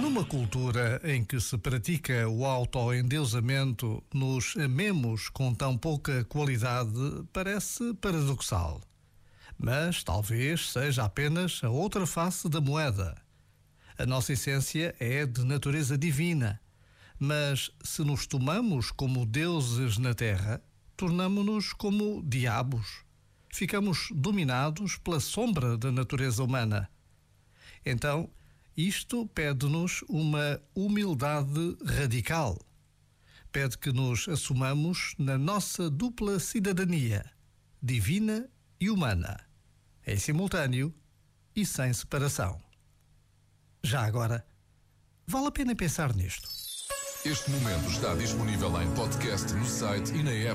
Numa cultura em que se pratica o autoendeusamento, nos amemos com tão pouca qualidade parece paradoxal. Mas talvez seja apenas a outra face da moeda. A nossa essência é de natureza divina, mas se nos tomamos como deuses na terra, tornamo-nos como diabos. Ficamos dominados pela sombra da natureza humana. Então, isto pede-nos uma humildade radical. Pede que nos assumamos na nossa dupla cidadania, divina e humana, em simultâneo e sem separação. Já agora, vale a pena pensar nisto. Este momento está disponível em podcast no site e na app.